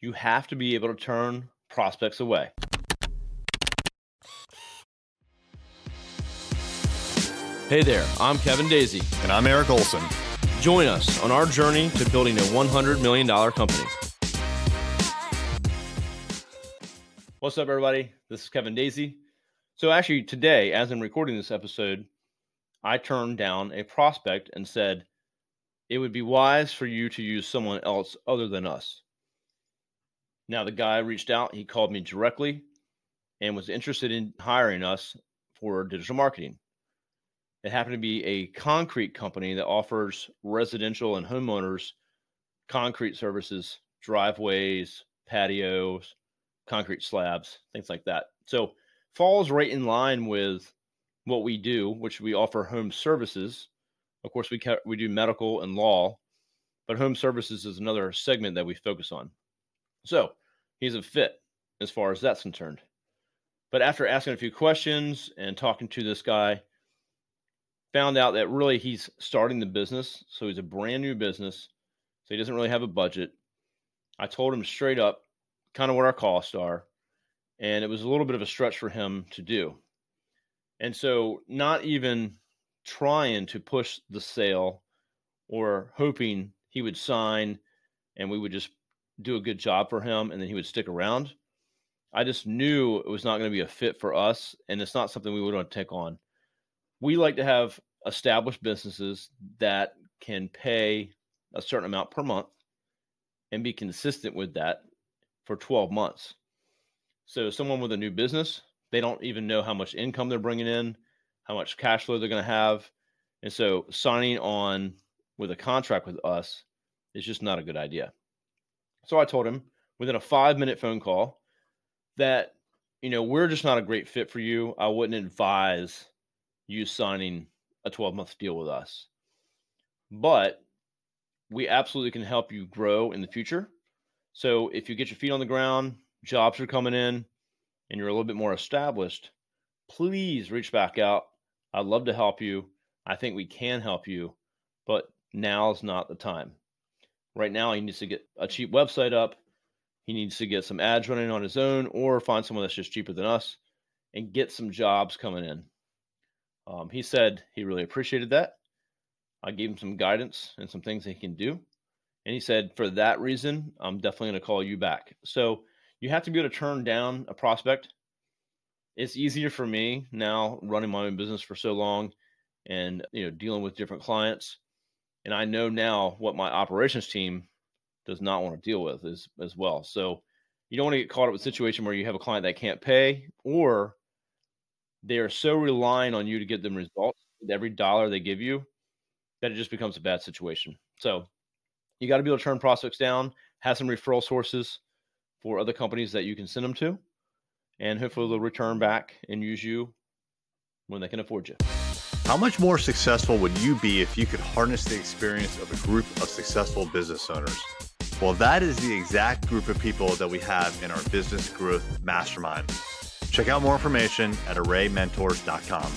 you have to be able to turn prospects away. Hey there, I'm Kevin Daisy. And I'm Eric Olson. Join us on our journey to building a $100 million company. What's up, everybody? This is Kevin Daisy. So, actually, today, as I'm recording this episode, I turned down a prospect and said, It would be wise for you to use someone else other than us. Now, the guy reached out, he called me directly and was interested in hiring us for digital marketing. It happened to be a concrete company that offers residential and homeowners concrete services, driveways, patios, concrete slabs, things like that. So, falls right in line with what we do, which we offer home services. Of course, we ca- we do medical and law, but home services is another segment that we focus on. So he's a fit as far as that's concerned. But after asking a few questions and talking to this guy, found out that really he's starting the business. So he's a brand new business. So he doesn't really have a budget. I told him straight up kind of what our costs are. And it was a little bit of a stretch for him to do. And so, not even trying to push the sale or hoping he would sign and we would just do a good job for him and then he would stick around. I just knew it was not going to be a fit for us and it's not something we would want to take on. We like to have established businesses that can pay a certain amount per month and be consistent with that for 12 months. So, someone with a new business, they don't even know how much income they're bringing in, how much cash flow they're going to have. And so, signing on with a contract with us is just not a good idea. So I told him within a five minute phone call that, you know, we're just not a great fit for you. I wouldn't advise you signing a 12 month deal with us. But we absolutely can help you grow in the future. So if you get your feet on the ground, jobs are coming in, and you're a little bit more established, please reach back out. I'd love to help you. I think we can help you, but now's not the time. Right now, he needs to get a cheap website up. He needs to get some ads running on his own or find someone that's just cheaper than us and get some jobs coming in. Um, he said he really appreciated that. I gave him some guidance and some things he can do. And he said, for that reason, I'm definitely going to call you back. So you have to be able to turn down a prospect. It's easier for me now running my own business for so long and you know dealing with different clients and I know now what my operations team does not want to deal with as as well. So you don't want to get caught up with a situation where you have a client that can't pay or they are so relying on you to get them results with every dollar they give you that it just becomes a bad situation. So you got to be able to turn prospects down, have some referral sources for other companies that you can send them to, and hopefully they'll return back and use you when they can afford you. How much more successful would you be if you could harness the experience of a group of successful business owners? Well, that is the exact group of people that we have in our business growth mastermind. Check out more information at arraymentors.com.